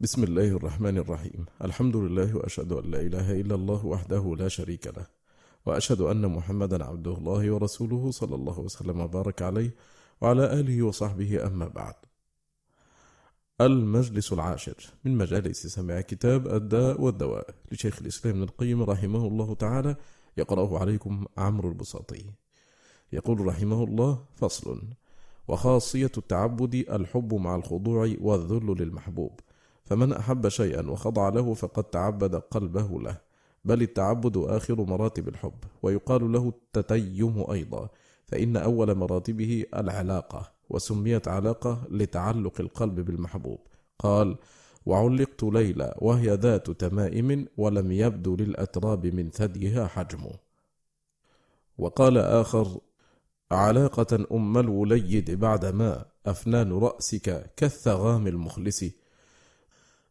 بسم الله الرحمن الرحيم. الحمد لله وأشهد أن لا إله إلا الله وحده لا شريك له وأشهد أن محمدا عبده الله ورسوله صلى الله وسلم وبارك عليه وعلى آله وصحبه أما بعد. المجلس العاشر من مجالس سماع كتاب الداء والدواء لشيخ الإسلام ابن القيم رحمه الله تعالى يقرأه عليكم عمرو البساطي. يقول رحمه الله فصل وخاصية التعبد الحب مع الخضوع والذل للمحبوب. فمن أحب شيئا وخضع له فقد تعبد قلبه له بل التعبد آخر مراتب الحب ويقال له التتيم أيضا فإن أول مراتبه العلاقة وسميت علاقة لتعلق القلب بالمحبوب. قال وعلقت ليلى وهي ذات تمائم ولم يبدو للأتراب من ثديها حجم. وقال آخر علاقة أم الوليد بعدما أفنان رأسك كالثغام المخلص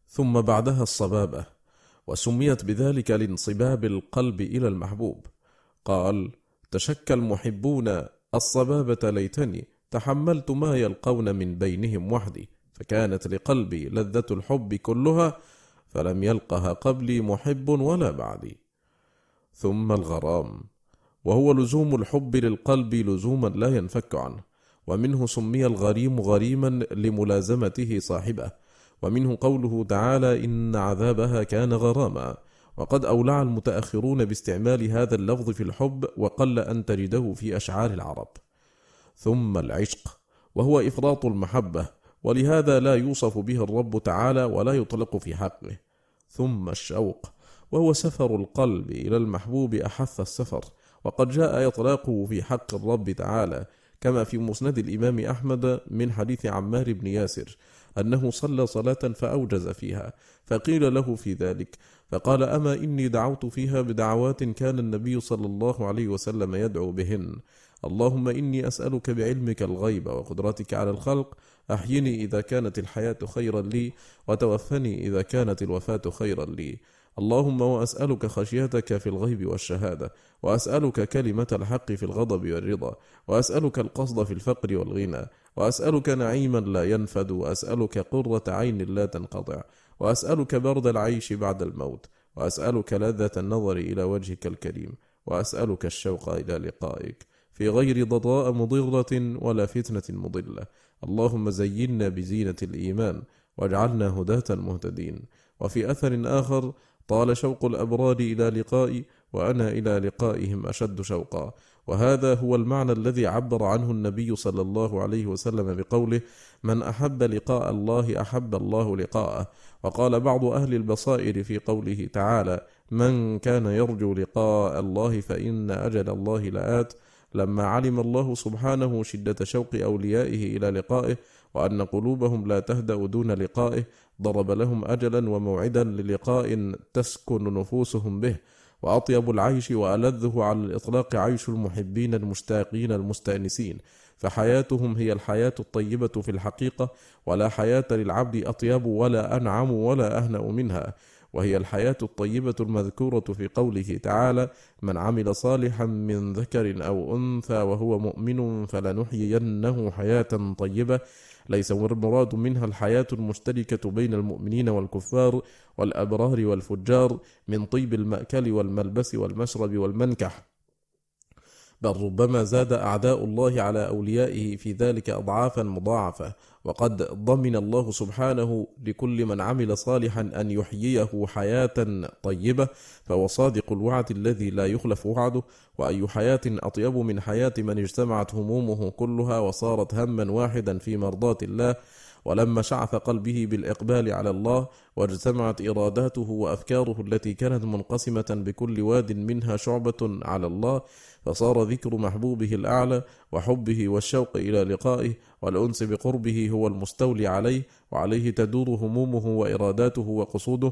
ثم بعدها الصبابة وسميت بذلك لانصباب القلب إلى المحبوب. قال تشكى المحبون الصبابة ليتني تحملت ما يلقون من بينهم وحدي فكانت لقلبي لذة الحب كلها فلم يلقها قبلي محب ولا بعدي. ثم الغرام وهو لزوم الحب للقلب لزوما لا ينفك عنه ومنه سمي الغريم غريما لملازمته صاحبه ومنه قوله تعالى إن عذابها كان غراما. وقد أولع المتأخرون باستعمال هذا اللفظ في الحب وقل أن تجده في أشعار العرب. ثم العشق وهو إفراط المحبة ولهذا لا يوصف به الرب تعالى ولا يطلق في حقه. ثم الشوق وهو سفر القلب إلى المحبوب أحث السفر وقد جاء إطلاقه في حق الرب تعالى كما في مسند الإمام أحمد من حديث عمار بن ياسر أنه صلى صلاة فأوجز فيها فقيل له في ذلك فقال أما إني دعوت فيها بدعوات كان النبي صلى الله عليه وسلم يدعو بهن. اللهم إني أسألك بعلمك الغيب وقدرتك على الخلق أحيني إذا كانت الحياة خيرا لي وتوفني إذا كانت الوفاة خيرا لي. اللهم وأسألك خشيتك في الغيب والشهادة وأسألك كلمة الحق في الغضب والرضا وأسألك القصد في الفقر والغنى وأسألك نعيما لا ينفد وأسألك قرة عين لا تنقطع وأسألك برد العيش بعد الموت وأسألك لذة النظر إلى وجهك الكريم وأسألك الشوق إلى لقائك. في غير ضضاء مضرة ولا فتنة مضلة. اللهم زينا بزينة الإيمان واجعلنا هداة مهتدين وفي أثر آخر طال شوق الأبرار إلى لقائي وأنا إلى لقائهم أشد شوقا. وهذا هو المعنى الذي عبر عنه النبي صلى الله عليه وسلم بقوله من أحب لقاء الله أحب الله لقاءه وقال بعض أهل البصائر في قوله تعالى من كان يرجو لقاء الله فإن أجل الله لآت لما علم الله سبحانه شدة شوق أوليائه إلى لقائه وأن قلوبهم لا تهدأ دون لقائه ضرب لهم اجلا وموعدا للقاء تسكن نفوسهم به. وأطيب العيش وألذه على الإطلاق عيش المحبين المشتاقين المستأنسين. فحياتهم هي الحياة الطيبة في الحقيقة ولا حياة للعبد أطيب ولا أنعم ولا أهنأ منها. وهي الحياة الطيبة المذكورة في قوله تعالى من عمل صالحا من ذكر أو أنثى وهو مؤمن فلنحيينه حياة طيبة ليس المراد منها الحياة المشتركة بين المؤمنين والكفار والأبرار والفجار من طيب المأكل والملبس والمشرب والمنكح. بل ربما زاد أعداء الله على أوليائه في ذلك أضعافا مضاعفة. وقد ضمن الله سبحانه لكل من عمل صالحا أن يحييه حياة طيبة فهو صادق الوعد الذي لا يخلف وعده. وأي حياة أطيب من حياة من اجتمعت همومه كلها وصارت هما واحدا في مرضاة الله ولما شعث قلبه بالإقبال على الله واجتمعت إراداته وأفكاره التي كانت منقسمة بكل واد منها شعبة على الله فصار ذكر محبوبه الأعلى وحبه والشوق إلى لقائه والأنس بقربه هو المستولي عليه وعليه تدور همومه وإراداته وقصوده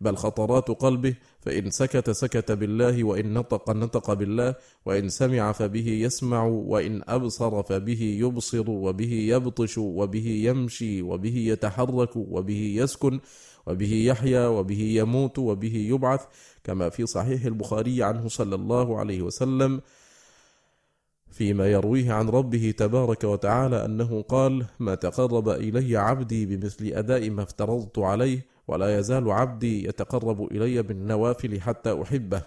بل خطرات قلبه فإن سكت سكت بالله وإن نطق نطق بالله وإن سمع فبه يسمع وإن أبصر فبه يبصر وبه يبطش وبه يمشي وبه يتحرك وبه يسكن وبه يحيا وبه يموت وبه يبعث كما في صحيح البخاري عنه صلى الله عليه وسلم فيما يرويه عن ربه تبارك وتعالى أنه قال: ما تقرب إلي عبدي بمثل أداء ما افترضت عليه ولا يزال عبدي يتقرب إلي بالنوافل حتى أحبه.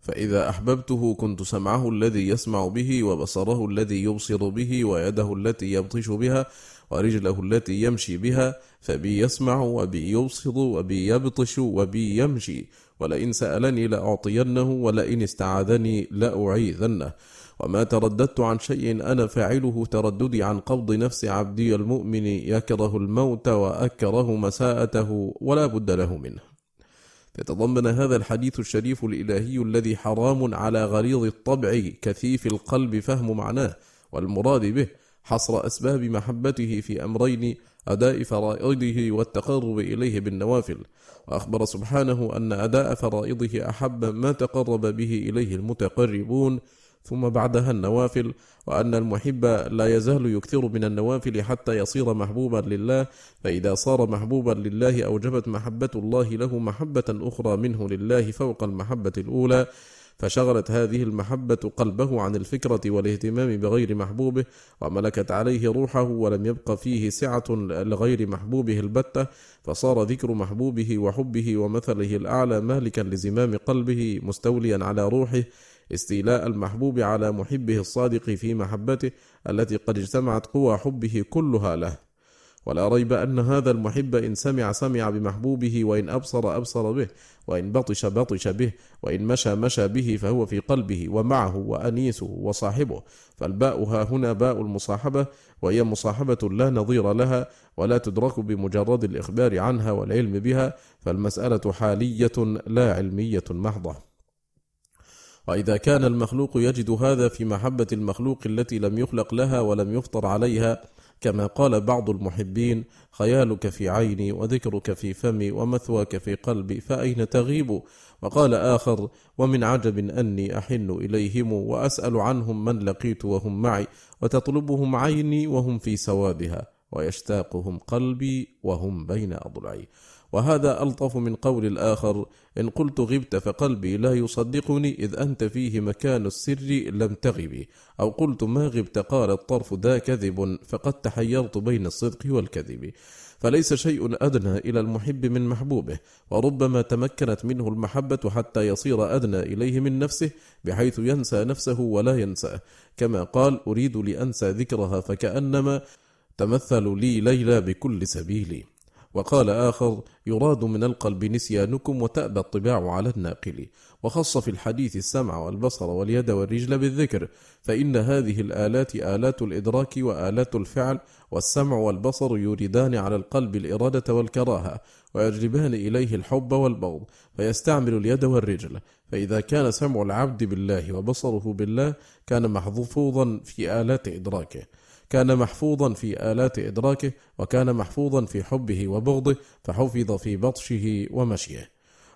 فإذا أحببته كنت سمعه الذي يسمع به وبصره الذي يبصر به ويده التي يبطش بها ورجله التي يمشي بها فبي يسمع وبي يبصر وبي يبطش وبي يمشي ولئن سألني لأعطينه ولئن استعاذني لأعيذنه. وما ترددت عن شيء أنا فاعله ترددي عن قبض نفس عبدي المؤمن يكره الموت وأكره مساءته ولا بد له منه. يتضمن هذا الحديث الشريف الإلهي الذي حرام على غليظ الطبع كثيف القلب فهم معناه والمراد به حصر أسباب محبته في أمرين أداء فرائضه والتقرب إليه بالنوافل. وأخبر سبحانه أن أداء فرائضه أحب ما تقرب به إليه المتقربون ثم بعدها النوافل وأن المحب لا يزال يكثر من النوافل حتى يصير محبوبا لله. فإذا صار محبوبا لله أوجبت محبة الله له محبة أخرى منه لله فوق المحبة الأولى. فشغلت هذه المحبة قلبه عن الفكرة والاهتمام بغير محبوبه وملكت عليه روحه ولم يبق فيه سعة لغير محبوبه البتة. فصار ذكر محبوبه وحبه ومثله الأعلى مالكا لزمام قلبه مستوليا على روحه. استيلاء المحبوب على محبه الصادق في محبته التي قد اجتمعت قوى حبه كلها له. ولا ريب أن هذا المحب إن سمع سمع بمحبوبه وإن أبصر أبصر به وإن بطش بطش به وإن مشى مشى به فهو في قلبه ومعه وأنيسه وصاحبه. فالباء ها هنا باء المصاحبة وهي مصاحبة لا نظير لها ولا تدرك بمجرد الإخبار عنها والعلم بها فالمسألة حالية لا علمية محضة. وإذا كان المخلوق يجد هذا في محبة المخلوق التي لم يخلق لها ولم يفطر عليها كما قال بعض المحبين خيالك في عيني وذكرك في فمي ومثواك في قلبي فأين تغيب؟ وقال آخر ومن عجب أني أحن إليهم وأسأل عنهم من لقيت وهم معي وتطلبهم عيني وهم في سوادها ويشتاقهم قلبي وهم بين أضلعي. وهذا ألطف من قول الآخر إن قلت غبت فقلبي لا يصدقني إذ أنت فيه مكان السر لم تغبي. أو قلت ما غبت قال الطرف ذا كذب فقد تحيرت بين الصدق والكذب. فليس شيء أدنى إلى المحب من محبوبه وربما تمكنت منه المحبة حتى يصير أدنى إليه من نفسه بحيث ينسى نفسه ولا ينساه كما قال أريد لأنسى ذكرها فكأنما تمثل لي ليلى بكل سبيل وقال آخر يراد من القلب نسيانكم وتأبى الطباع على الناقل. وخص في الحديث السمع والبصر واليد والرجل بالذكر فإن هذه الآلات آلات الإدراك وآلات الفعل والسمع والبصر يوردان على القلب الإرادة والكراهة ويجلبان إليه الحب والبغض فيستعمل اليد والرجل. فإذا كان سمع العبد بالله وبصره بالله كان محظوظا في آلات إدراكه. كان محفوظا في آلات إدراكه وكان محفوظا في حبه وبغضه فحفظ في بطشه ومشيه.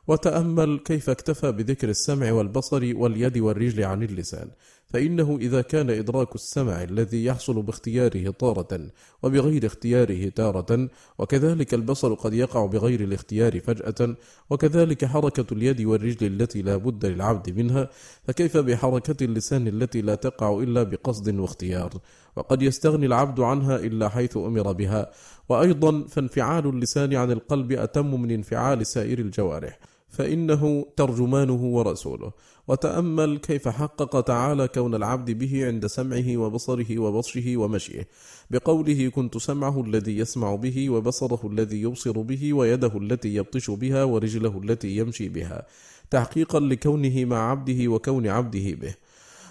وتأمل كيف اكتفى بذكر السمع والبصر واليد والرجل عن اللسان. فإنه إذا كان إدراك السمع الذي يحصل باختياره طارة وبغير اختياره تارة وكذلك البصر قد يقع بغير الاختيار فجأة وكذلك حركة اليد والرجل التي لا بد للعبد منها فكيف بحركة اللسان التي لا تقع إلا بقصد واختيار؟ وقد يستغني العبد عنها إلا حيث أمر بها. وأيضا فانفعال اللسان عن القلب أتم من انفعال سائر الجوارح. فإنه ترجمانه ورسوله. وتأمل كيف حقق تعالى كون العبد به عند سمعه وبصره وبطشه ومشيه. بقوله كنت سمعه الذي يسمع به وبصره الذي يبصر به ويده التي يبطش بها ورجله التي يمشي بها. تحقيقا لكونه مع عبده وكون عبده به.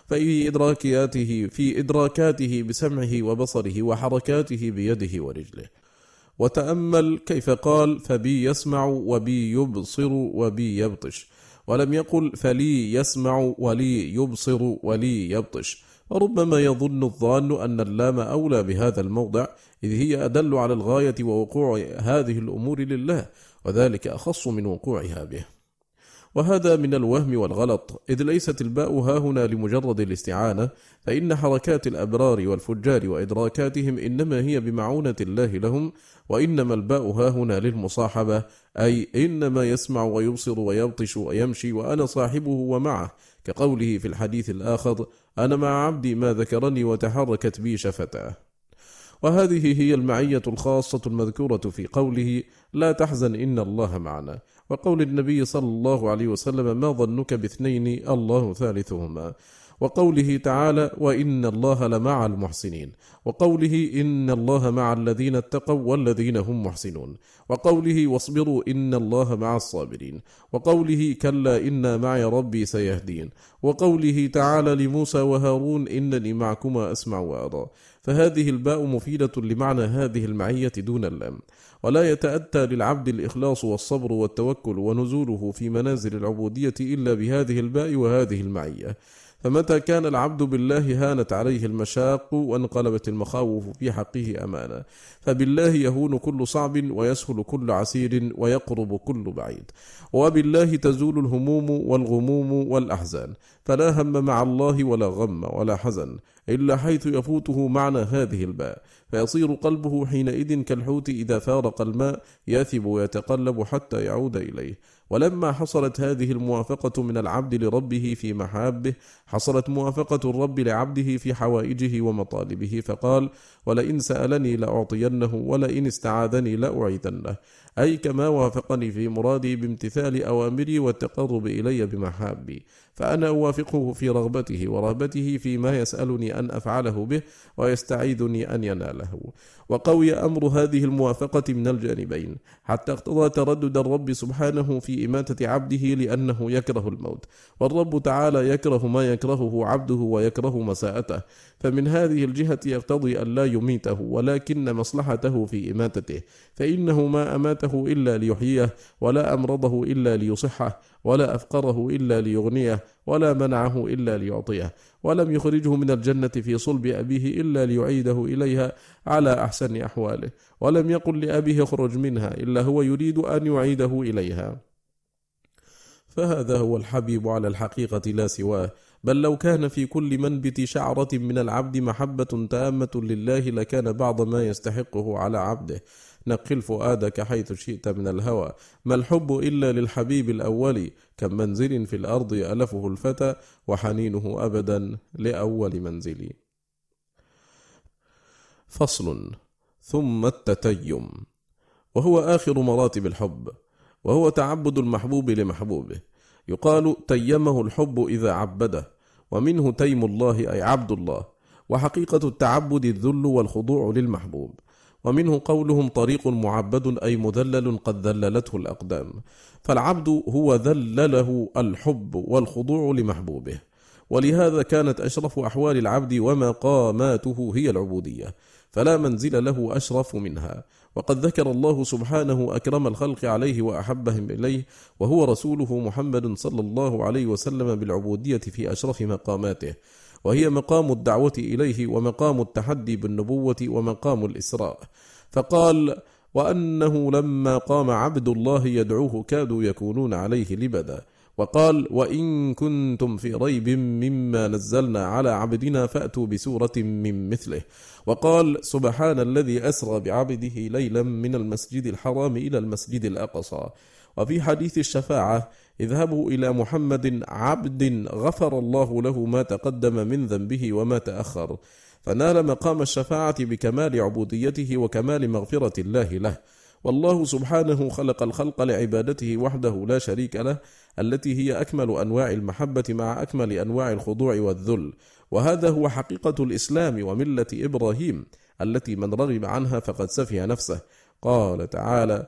في إدراكاته في إدراكاته بسمعه وبصره وحركاته بيده ورجله. وتأمل كيف قال فبي يسمع وبي يبصر وبي يبطش. ولم يقل فلي يسمع ولي يبصر ولي يبطش. وربما يظن الظان أن اللام أولى بهذا الموضع إذ هي أدل على الغاية ووقوع هذه الأمور لله وذلك أخص من وقوعها به. وهذا من الوهم والغلط. إذ ليست الباء هاهنا لمجرد الاستعانة فإن حركات الأبرار والفجار وإدراكاتهم إنما هي بمعونة الله لهم وإنما الباء هاهنا للمصاحبة أي إنما يسمع ويبصر ويبطش ويمشي وأنا صاحبه ومعه كقوله في الحديث الآخر أنا مع عبدي ما ذكرني وتحركت بي شفتاه. وهذه هي المعية الخاصة المذكورة في قوله لا تحزن إن الله معنا. وقول النبي صلى الله عليه وسلم ما ظنك باثنين الله ثالثهما. وقوله تعالى وإن الله لمع المحسنين. وقوله إن الله مع الذين اتقوا والذين هم محسنون. وقوله واصبروا إن الله مع الصابرين. وقوله كلا إن معي ربي سيهدين. وقوله تعالى لموسى وهارون إنني معكما أسمع وأرى. فهذه الباء مفيدة لمعنى هذه المعية دون اللام. ولا يتأتى للعبد الإخلاص والصبر والتوكل ونزوله في منازل العبودية إلا بهذه الباء وهذه المعية. فمتى كان العبد بالله هانت عليه المشاق وانقلبت المخاوف في حقه أمانا؟ فبالله يهون كل صعب ويسهل كل عسير ويقرب كل بعيد. وبالله تزول الهموم والغموم والأحزان. فلا هم مع الله ولا غم ولا حزن إلا حيث يفوته معنى هذه الباء. فيصير قلبه حينئذ كالحوت إذا فارق الماء ياثب ويتقلب حتى يعود إليه. ولما حصلت هذه الموافقة من العبد لربه في محابه حصلت موافقة الرب لعبده في حوائجه ومطالبه فقال ولئن سألني لأعطينه ولئن استعاذني لأعيذنه أي كما وافقني في مرادي بامتثال أوامري والتقرب إلي بمحابي. فأنا أوافقه في رغبته ورهبته فيما يسألني أن أفعله به ويستعيذني أن يناله. وقوي أمر هذه الموافقة من الجانبين حتى اقتضى تردد الرب سبحانه في إماتة عبده لأنه يكره الموت. والرب تعالى يكره ما يكرهه عبده ويكره مساءته. فمن هذه الجهة يقتضي أن لا يميته ولكن مصلحته في إماتته. فإنه ما أماته إلا ليحييه ولا أمرضه إلا ليصحه. ولا أفقره إلا ليغنيه ولا منعه إلا ليعطيه ولم يخرجه من الجنة في صلب أبيه إلا ليعيده إليها على أحسن أحواله ولم يقل لأبيه اخرج منها إلا هو يريد أن يعيده إليها. فهذا هو الحبيب على الحقيقة لا سواه. بل لو كان في كل منبت شعرة من العبد محبة تامة لله لكان بعض ما يستحقه على عبده. نقل فؤادك حيث شئت من الهوى. ما الحب إلا للحبيب الأول؟ كم منزل في الأرض ألفه الفتى وحنينه أبدا لأول منزل. فصل. ثم التتيم. وهو آخر مراتب الحب. وهو تعبد المحبوب لمحبوبه. يقال تيمه الحب إذا عبده. ومنه تيم الله أي عبد الله. وحقيقة التعبد الذل والخضوع للمحبوب. ومنه قولهم طريق معبد أي مذلل قد ذللته الأقدام. فالعبد هو ذلله الحب والخضوع لمحبوبه. ولهذا كانت أشرف أحوال العبد ومقاماته هي العبودية فلا منزل له أشرف منها. وقد ذكر الله سبحانه أكرم الخلق عليه وأحبهم إليه وهو رسوله محمد صلى الله عليه وسلم بالعبودية في أشرف مقاماته. وهي مقام الدعوة إليه ومقام التحدي بالنبوة ومقام الإسراء. فقال وأنه لما قام عبد الله يدعوه كادوا يكونون عليه لبدا. وقال وإن كنتم في ريب مما نزلنا على عبدنا فأتوا بسورة من مثله. وقال سبحان الذي أسرى بعبده ليلا من المسجد الحرام إلى المسجد الأقصى. وفي حديث الشفاعة اذهبوا إلى محمد عبد غفر الله له ما تقدم من ذنبه وما تأخر. فنال مقام الشفاعة بكمال عبوديته وكمال مغفرة الله له. والله سبحانه خلق الخلق لعبادته وحده لا شريك له التي هي أكمل أنواع المحبة مع أكمل أنواع الخضوع والذل. وهذا هو حقيقة الإسلام وملة إبراهيم التي من رغب عنها فقد سفه نفسه. قال تعالى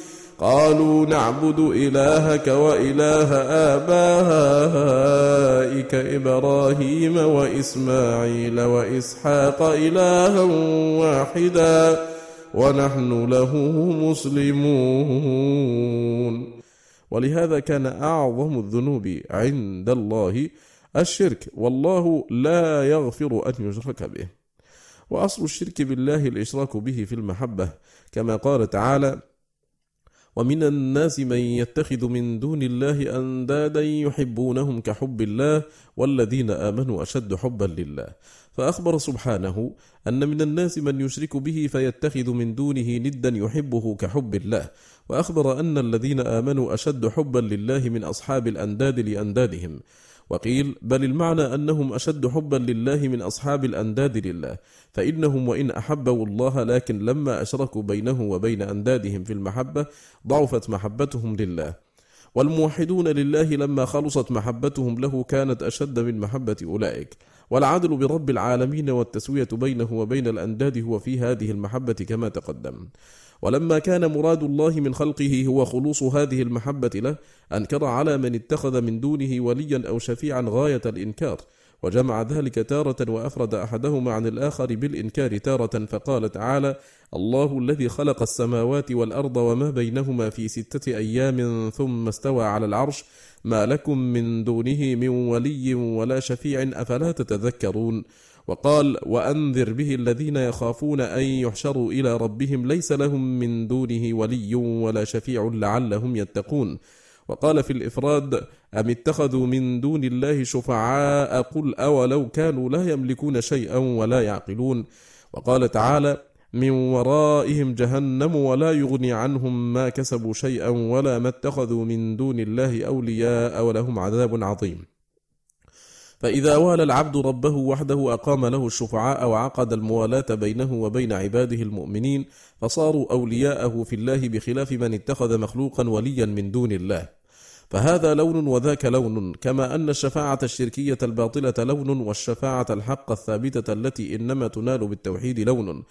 قالوا نعبد إلهك وإله آبائك إبراهيم وإسماعيل وإسحاق إلها واحدا ونحن له مسلمون. ولهذا كان أعظم الذنوب عند الله الشرك والله لا يغفر أن يشرك به. وأصل الشرك بالله الإشراك به في المحبة كما قال تعالى ومن الناس من يتخذ من دون الله أندادا يحبونهم كحب الله والذين آمنوا أشد حبا لله. فأخبر سبحانه أن من الناس من يشرك به فيتخذ من دونه ندا يحبه كحب الله. وأخبر أن الذين آمنوا أشد حبا لله من أصحاب الأنداد لأندادهم. وقيل بل المعنى أنهم أشد حبا لله من أصحاب الأنداد لله فإنهم وإن أحبوا الله لكن لما أشركوا بينه وبين أندادهم في المحبة ضعفت محبتهم لله. والموحدون لله لما خلصت محبتهم له كانت أشد من محبة أولئك. والعدل برب العالمين والتسوية بينه وبين الأنداد هو في هذه المحبة كما تقدم. ولما كان مراد الله من خلقه هو خلوص هذه المحبة له أنكر على من اتخذ من دونه وليا أو شفيعا غاية الإنكار وجمع ذلك تارة وأفرد أحدهما عن الآخر بالإنكار تارة فقال تعالى: الله الذي خلق السماوات والأرض وما بينهما في ستة أيام ثم استوى على العرش ما لكم من دونه من ولي ولا شفيع أفلا تتذكرون؟ وقال وأنذر به الذين يخافون أن يحشروا إلى ربهم ليس لهم من دونه ولي ولا شفيع لعلهم يتقون. وقال في الإفراد أم اتخذوا من دون الله شفعاء؟ قل أولو كانوا لا يملكون شيئا ولا يعقلون. وقال تعالى من ورائهم جهنم ولا يغني عنهم ما كسبوا شيئا ولا ما اتخذوا من دون الله أولياء ولهم عذاب عظيم. فإذا والى العبد ربه وحده أقام له الشفعاء وعقد الموالاة بينه وبين عباده المؤمنين فصاروا أولياءه في الله بخلاف من اتخذ مخلوقا وليا من دون الله. فهذا لون وذاك لون كما أن الشفاعة الشركية الباطلة لون والشفاعة الحق الثابتة التي إنما تنال بالتوحيد لون.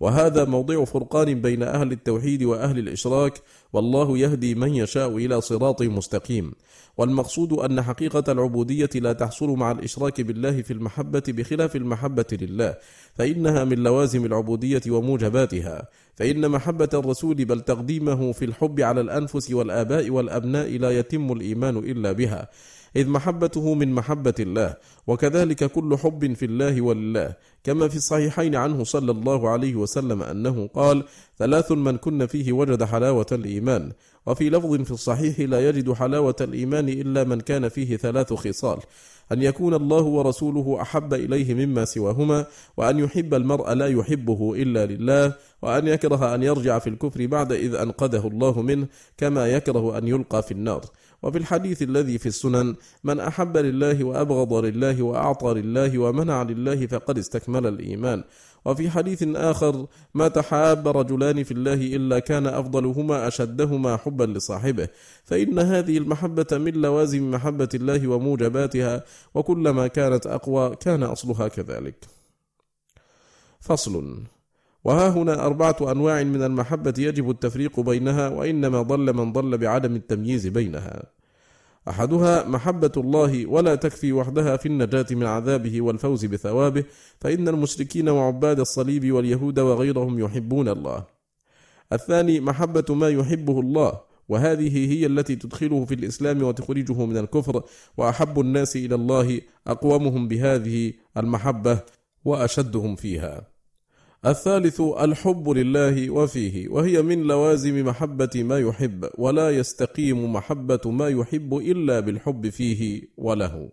وهذا موضع فرقان بين أهل التوحيد وأهل الإشراك والله يهدي من يشاء إلى صراط مستقيم. والمقصود أن حقيقة العبودية لا تحصل مع الإشراك بالله في المحبة بخلاف المحبة لله فإنها من لوازم العبودية وموجباتها. فإن محبة الرسول بل تقديمه في الحب على الأنفس والآباء والأبناء لا يتم الإيمان إلا بها. إذ محبته من محبة الله وكذلك كل حب في الله ولله. كما في الصحيحين عنه صلى الله عليه وسلم أنه قال ثلاث من كن فيه وجد حلاوة الإيمان. وفي لفظ في الصحيح لا يجد حلاوة الإيمان إلا من كان فيه ثلاث خصال أن يكون الله ورسوله أحب إليه مما سواهما وأن يحب المرء لا يحبه إلا لله وأن يكره أن يرجع في الكفر بعد إذ أنقذه الله منه كما يكره أن يلقى في النار. وفي الحديث الذي في السنن من أحب لله وأبغض لله وأعطى لله ومنع لله فقد استكمل الإيمان. وفي حديث آخر ما تحاب رجلان في الله إلا كان أفضلهما أشدهما حبا لصاحبه فإن هذه المحبة من لوازم محبة الله وموجباتها وكلما كانت أقوى كان أصلها كذلك. فصل. وها هنا أربعة أنواع من المحبة يجب التفريق بينها وإنما ضل من ضل بعدم التمييز بينها. أحدها محبة الله ولا تكفي وحدها في النجاة من عذابه والفوز بثوابه فإن المشركين وعباد الصليب واليهود وغيرهم يحبون الله. الثاني محبة ما يحبه الله وهذه هي التي تدخله في الإسلام وتخرجه من الكفر وأحب الناس إلى الله أقومهم بهذه المحبة وأشدهم فيها. الثالث الحب لله وفيه وهي من لوازم محبة ما يحب ولا يستقيم محبة ما يحب إلا بالحب فيه وله.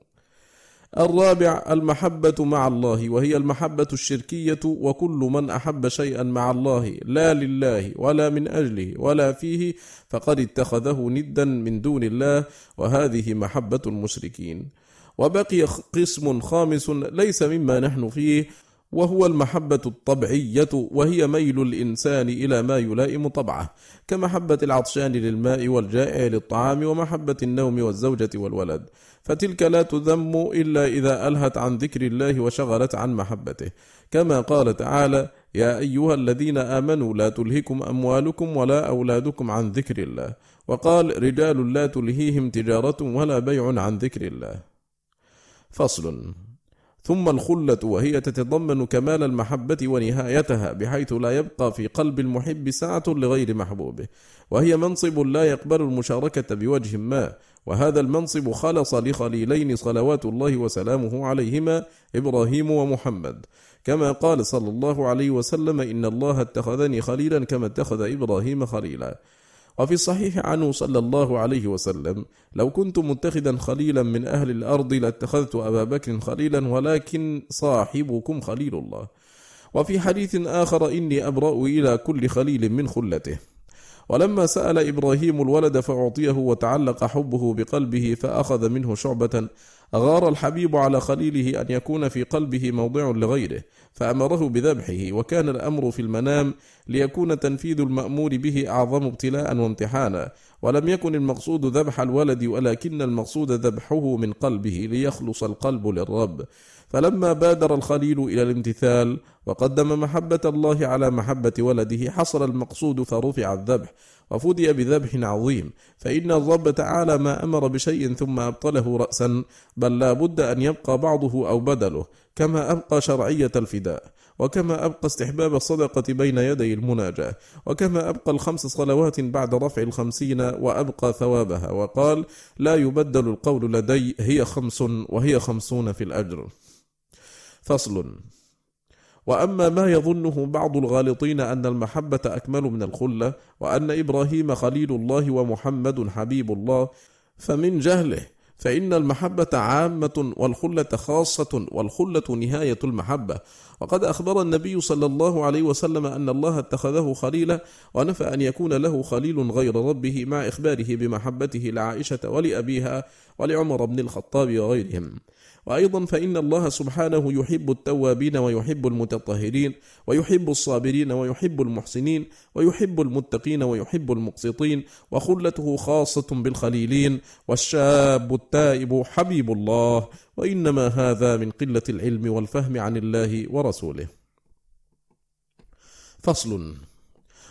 الرابع المحبة مع الله وهي المحبة الشركية وكل من أحب شيئا مع الله لا لله ولا من أجله ولا فيه فقد اتخذه ندا من دون الله وهذه محبة المشركين. وبقي قسم خامس ليس مما نحن فيه وهو المحبة الطبعية وهي ميل الإنسان إلى ما يلائم طبعه كمحبة العطشان للماء والجائع للطعام ومحبة النوم والزوجة والولد. فتلك لا تذم إلا إذا ألهت عن ذكر الله وشغلت عن محبته. كما قال تعالى يا أيها الذين آمنوا لا تلهكم أموالكم ولا أولادكم عن ذكر الله. وقال رجال لا تلهيهم تجارة ولا بيع عن ذكر الله. فصل. ثم الخلة وهي تتضمن كمال المحبة ونهايتها بحيث لا يبقى في قلب المحب سعة لغير محبوبه. وهي منصب لا يقبل المشاركة بوجه ما. وهذا المنصب خلص لخليلين صلوات الله وسلامه عليهما إبراهيم ومحمد. كما قال صلى الله عليه وسلم إن الله اتخذني خليلا كما اتخذ إبراهيم خليلا. وفي الصحيح عنه صلى الله عليه وسلم لو كنت متخذا خليلا من أهل الأرض لاتخذت أبا بكر خليلا ولكن صاحبكم خليل الله. وفي حديث آخر إني أبرأ إلى كل خليل من خلته. ولما سأل إبراهيم الولد فأعطيه وتعلق حبه بقلبه فأخذ منه شعبة أغار الحبيب على خليله أن يكون في قلبه موضع لغيره فأمره بذبحه وكان الأمر في المنام ليكون تنفيذ المأمور به أعظم ابتلاء وامتحانا ولم يكن المقصود ذبح الولد ولكن المقصود ذبحه من قلبه ليخلص القلب للرب. فلما بادر الخليل إلى الامتثال وقدم محبة الله على محبة ولده حصل المقصود فرفع الذبح وفدي بذبح عظيم. فإن الرب تعالى ما أمر بشيء ثم أبطله رأسا بل لا بد أن يبقى بعضه أو بدله كما أبقى شرعية الفداء وكما أبقى استحباب الصدقة بين يدي المناجاة وكما أبقى الخمس صلوات بعد رفع الخمسين وأبقى ثوابها. وقال لا يبدل القول لدي هي خمس وهي خمسون في الأجر. فصل. وأما ما يظنه بعض الغالطين أن المحبة أكمل من الخلة وأن إبراهيم خليل الله ومحمد حبيب الله فمن جهله فإن المحبة عامة والخلة خاصة والخلة نهاية المحبة. وقد أخبر النبي صلى الله عليه وسلم أن الله اتخذه خليلا ونفى أن يكون له خليل غير ربه مع إخباره بمحبته لعائشة ولأبيها ولعمر بن الخطاب وغيرهم. وأيضا فإن الله سبحانه يحب التوابين ويحب المتطهرين ويحب الصابرين ويحب المحسنين ويحب المتقين ويحب المقسطين وخلته خاصة بالخليلين والشاب التائب حبيب الله وإنما هذا من قلة العلم والفهم عن الله ورسوله. فصل.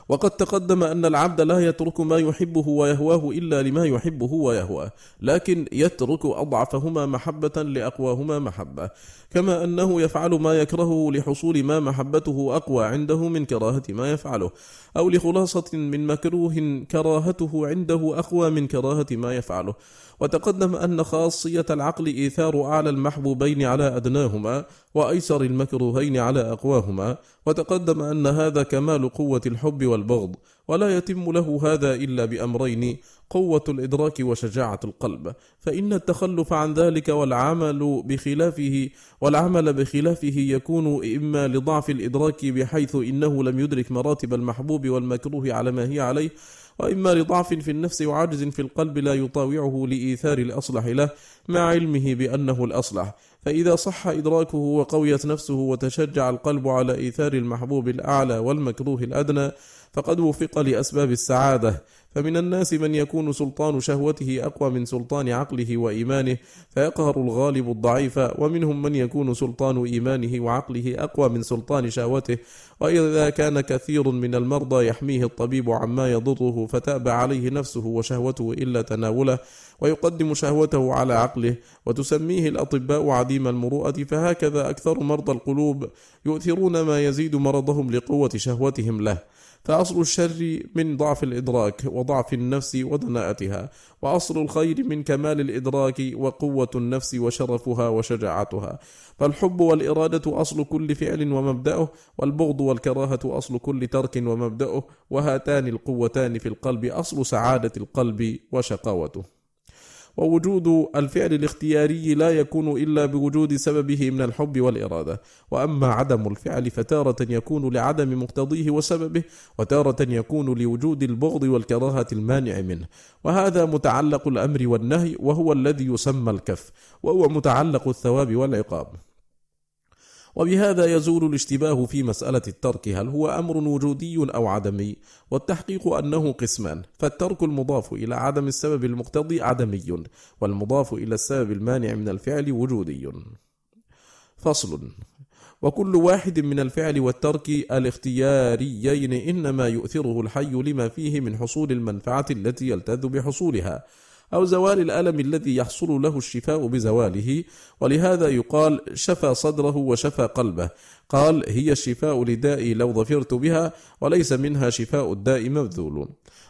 وقد تقدم أن العبد لا يترك ما يحبه ويهواه إلا لما يحبه ويهواه لكن يترك أضعفهما محبة لأقواهما محبة كما أنه يفعل ما يكرهه لحصول ما محبته أقوى عنده من كراهة ما يفعله أو لخلاصة من مكروه كراهته عنده أقوى من كراهة ما يفعله. وتقدم أن خاصية العقل إيثار أعلى المحبوبين على أدناهما وأيسر المكروهين على أقواهما وتقدم أن هذا كمال قوة الحب والبغض ولا يتم له هذا إلا بأمرين قوة الإدراك وشجاعة القلب. فإن التخلف عن ذلك والعمل بخلافه والعمل بخلافه يكون إما لضعف الإدراك بحيث إنه لم يدرك مراتب المحبوب والمكروه على ما هي عليه وإما لضعف في النفس وعجز في القلب لا يطاوعه لإيثار الأصلح له مع علمه بأنه الأصلح. فإذا صح إدراكه وقويت نفسه وتشجع القلب على إيثار المحبوب الأعلى والمكروه الأدنى فقد وفق لأسباب السعادة. فمن الناس من يكون سلطان شهوته أقوى من سلطان عقله وإيمانه فيقهر الغالب الضعيف. ومنهم من يكون سلطان إيمانه وعقله أقوى من سلطان شهوته. وإذا كان كثير من المرضى يحميه الطبيب عما يضره فتأبى عليه نفسه وشهوته إلا تناوله. ويقدم شهوته على عقله. وتسميه الأطباء عديم المروءة. فهكذا أكثر مرضى القلوب يؤثرون ما يزيد مرضهم لقوة شهوتهم له. فأصل الشر من ضعف الإدراك وضعف النفس ودناءتها وأصل الخير من كمال الإدراك وقوة النفس وشرفها وشجاعتها. فالحب والإرادة أصل كل فعل ومبدأه والبغض والكراهة أصل كل ترك ومبدأه وهاتان القوتان في القلب أصل سعادة القلب وشقاوته. ووجود الفعل الاختياري لا يكون إلا بوجود سببه من الحب والإرادة. وأما عدم الفعل فتارة يكون لعدم مقتضيه وسببه وتارة يكون لوجود البغض والكراهة المانع منه. وهذا متعلق الأمر والنهي وهو الذي يسمى الكف وهو متعلق الثواب والعقاب. وبهذا يزول الاشتباه في مسألة الترك هل هو أمر وجودي أو عدمي؟ والتحقيق أنه قسمان فالترك المضاف إلى عدم السبب المقتضي عدمي والمضاف إلى السبب المانع من الفعل وجودي. فصل وكل واحد من الفعل والترك الاختياريين إنما يؤثره الحي لما فيه من حصول المنفعة التي يلتذ بحصولها. أو زوال الألم الذي يحصل له الشفاء بزواله. ولهذا يقال شفى صدره وشفى قلبه. قال هي الشفاء لدائي لو ظفرت بها وليس منها شفاء الداء مبذول.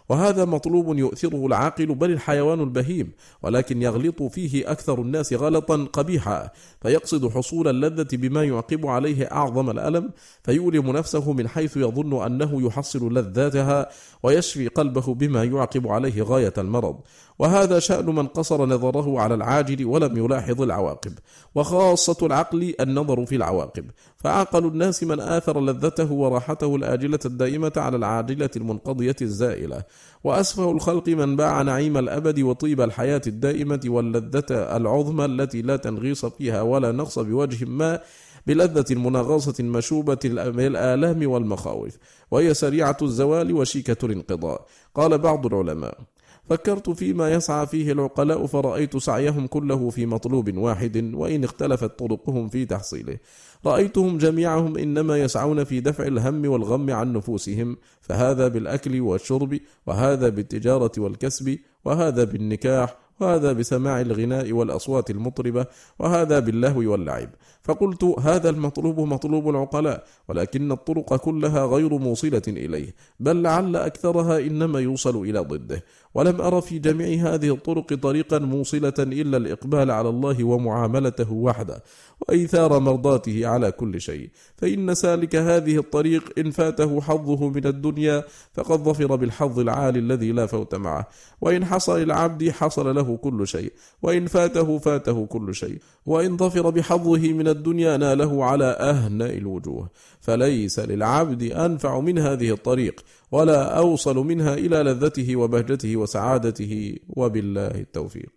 وهذا مطلوب يؤثره العاقل بل الحيوان البهيم ولكن يغلط فيه أكثر الناس غلطا قبيحا. فيقصد حصول اللذة بما يعقب عليه أعظم الألم فيؤلم نفسه من حيث يظن أنه يحصل لذاتها ويشفي قلبه بما يعقب عليه غاية المرض. وهذا شأن من قصر نظره على العاجل ولم يلاحظ العواقب وخاصة العقل النظر في العواقب. فعقل الناس من آثر لذته وراحته الآجلة الدائمة على العاجلة المنقضية الزائلة. وأسفه الخلق من باع نعيم الأبد وطيب الحياة الدائمة واللذة العظمى التي لا تنغيص فيها ولا نقص بوجه ما بلذة مناغصة مشوبة الآلام والمخاوف. وهي سريعة الزوال وشيكة الانقضاء. قال بعض العلماء فكرت فيما يسعى فيه العقلاء فرأيت سعيهم كله في مطلوب واحد وإن اختلفت طرقهم في تحصيله. رأيتهم جميعهم إنما يسعون في دفع الهم والغم عن نفوسهم فهذا بالأكل والشرب وهذا بالتجارة والكسب وهذا بالنكاح وهذا بسماع الغناء والأصوات المطربة وهذا باللهو واللعب. فقلت هذا المطلوب مطلوب العقلاء ولكن الطرق كلها غير موصلة إليه بل لعل أكثرها إنما يوصل إلى ضده. ولم أر في جميع هذه الطرق طريقا موصلة إلا الإقبال على الله ومعاملته وحده وإيثار مرضاته على كل شيء. فإن سالك هذه الطريق إن فاته حظه من الدنيا فقد ظفر بالحظ العالي الذي لا فوت معه. وإن حصل العبد حصل له كل شيء. وإن فاته فاته كل شيء. وإن ظفر بحظه من الدنيا ناله على أهنأ الوجوه. فليس للعبد أنفع من هذه الطريق ولا أوصل منها إلى لذته وبهجته وسعادته وبالله التوفيق.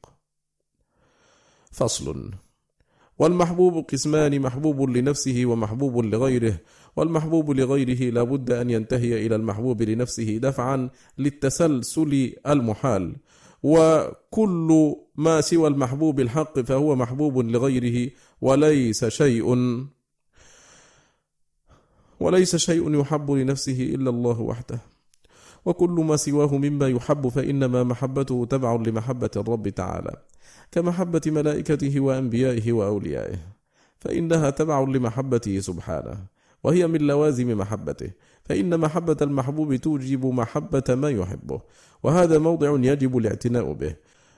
فصل. والمحبوب قسمان محبوب لنفسه ومحبوب لغيره والمحبوب لغيره لا بد أن ينتهي إلى المحبوب لنفسه دفعا للتسلسل المحال. وكل ما سوى المحبوب الحق فهو محبوب لغيره وليس شيء وليس شيء يحب لنفسه إلا الله وحده. وكل ما سواه مما يحب فإنما محبته تبع لمحبة الرب تعالى كمحبة ملائكته وأنبيائه وأوليائه فإنها تبع لمحبته سبحانه وهي من لوازم محبته. فإن محبة المحبوب توجب محبة ما يحبه وهذا موضع يجب الاعتناء به.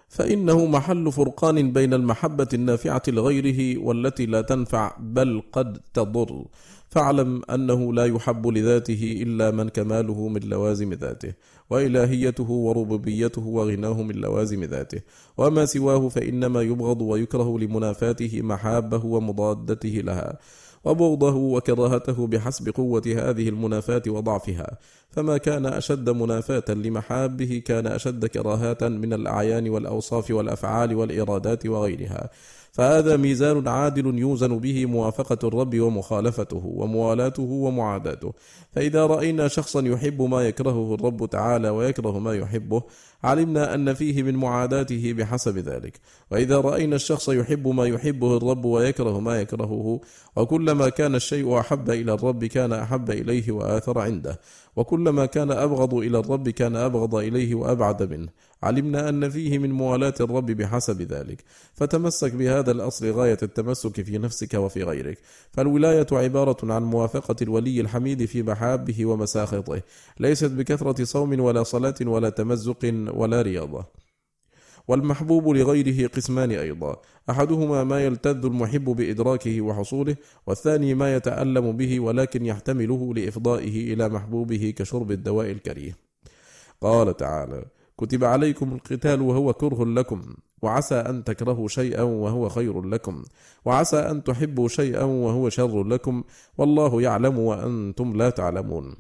فإنه محل فرقان بين المحبة النافعة لغيره والتي لا تنفع بل قد تضر. فاعلم أنه لا يحب لذاته إلا من كماله من لوازم ذاته وإلهيته وربوبيته وغناه من لوازم ذاته. وما سواه فإنما يبغض ويكره لمنافاته محابة ومضادته لها. وبغضه وكراهته بحسب قوة هذه المنافاة وضعفها. فما كان أشد منافاة لمحابه كان أشد كراهة من الأعيان والأوصاف والأفعال والإرادات وغيرها. فهذا ميزان عادل يوزن به موافقة الرب ومخالفته وموالاته ومعاداته. فإذا رأينا شخصا يحب ما يكرهه الرب تعالى ويكره ما يحبه علمنا أن فيه من معاداته بحسب ذلك. وإذا رأينا الشخص يحب ما يحبه الرب ويكره ما يكرهه وكلما كان الشيء أحب إلى الرب كان أحب إليه وآثر عنده وكلما كان أبغض إلى الرب كان أبغض إليه وأبعد منه. علمنا أن فيه من موالاة الرب بحسب ذلك. فتمسك بهذا الأصل غاية التمسك في نفسك وفي غيرك. فالولاية عبارة عن موافقة الولي الحميد في محابه ومساخطه. ليست بكثرة صوم ولا صلاة ولا تمزق ولا رياضة. والمحبوب لغيره قسمان أيضا. أحدهما ما يلتذ المحب بإدراكه وحصوله والثاني ما يتألم به ولكن يحتمله لإفضائه إلى محبوبه كشرب الدواء الكريه. قال تعالى كتب عليكم القتال وهو كره لكم وعسى أن تكرهوا شيئا وهو خير لكم وعسى أن تحبوا شيئا وهو شر لكم والله يعلم وأنتم لا تعلمون.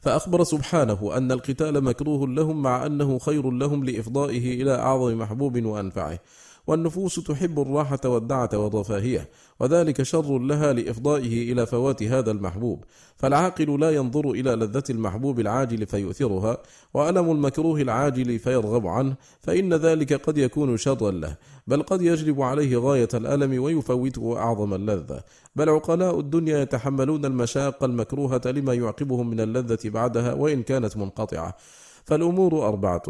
فأخبر سبحانه أن القتال مكروه لهم مع أنه خير لهم لإفضائه إلى أعظم محبوب وأنفعه. والنفوس تحب الراحة والدعة والرفاهية وذلك شر لها لإفضائه إلى فوات هذا المحبوب. فالعاقل لا ينظر إلى لذة المحبوب العاجل فيؤثرها وألم المكروه العاجل فيرغب عنه فإن ذلك قد يكون شرا له. بل قد يجلب عليه غاية الألم ويفوته أعظم اللذة. بل عقلاء الدنيا يتحملون المشاق المكروهة لما يعقبهم من اللذة بعدها وإن كانت منقطعة. فالأمور أربعة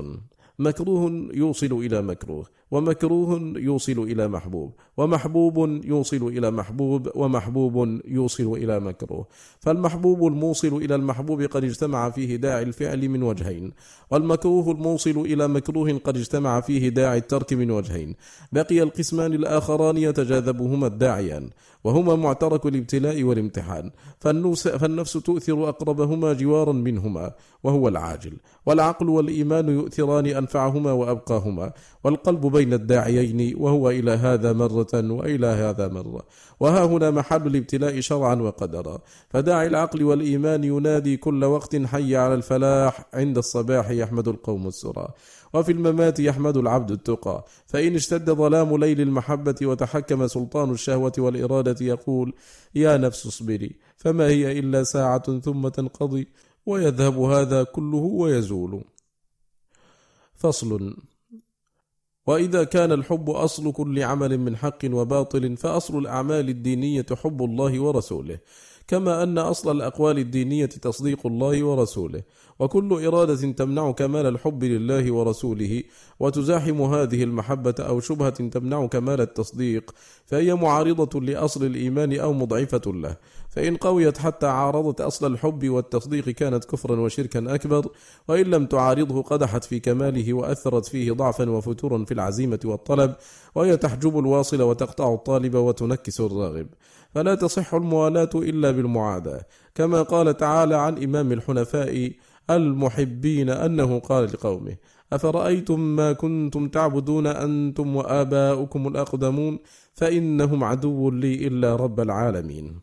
مكروه يوصل إلى مكروه. ومكروه يوصل إلى محبوب ومحبوب يوصل إلى محبوب ومحبوب يوصل إلى مكروه. فالمحبوب الموصل إلى المحبوب قد اجتمع فيه داعي الفعل من وجهين والمكروه الموصل إلى مكروه قد اجتمع فيه داعي الترك من وجهين. بقي القسمان الآخران يتجاذبهما الداعيان وهما معترك الابتلاء والامتحان. فالنفس تؤثر أقربهما جوارا منهما وهو العاجل. والعقل والإيمان يؤثران أنفعهما وأبقاهما والقلب بين الداعيين وهو إلى هذا مرة وإلى هذا مرة. وها هنا محل الابتلاء شرعا وقدرا. فداعي العقل والإيمان ينادي كل وقت حي على الفلاح عند الصباح يحمد القوم السرى. وفي الممات يحمد العبد التقى. فإن اشتد ظلام ليل المحبة وتحكم سلطان الشهوة والإرادة يقول يا نفس اصبري فما هي إلا ساعة ثم تنقضي ويذهب هذا كله ويزول. فصل. وإذا كان الحب أصل كل عمل من حق وباطل فأصل الأعمال الدينية حب الله ورسوله. كما أن أصل الأقوال الدينية تصديق الله ورسوله وكل إرادة تمنع كمال الحب لله ورسوله وتزاحم هذه المحبة أو شبهة تمنع كمال التصديق فهي معارضة لأصل الإيمان أو مضعفة له. فإن قويت حتى عارضت أصل الحب والتصديق كانت كفرا وشركا أكبر وإن لم تعارضه قدحت في كماله وأثرت فيه ضعفا وفتورا في العزيمة والطلب وهي تحجب الواصل وتقطع الطالب وتنكس الراغب. فلا تصح الموالاة إلا بالمعاداة كما قال تعالى عن إمام الحنفاء المحبين أنه قال لقومه أفرأيتم ما كنتم تعبدون أنتم وآباؤكم الأقدمون فإنهم عدو لي إلا رب العالمين.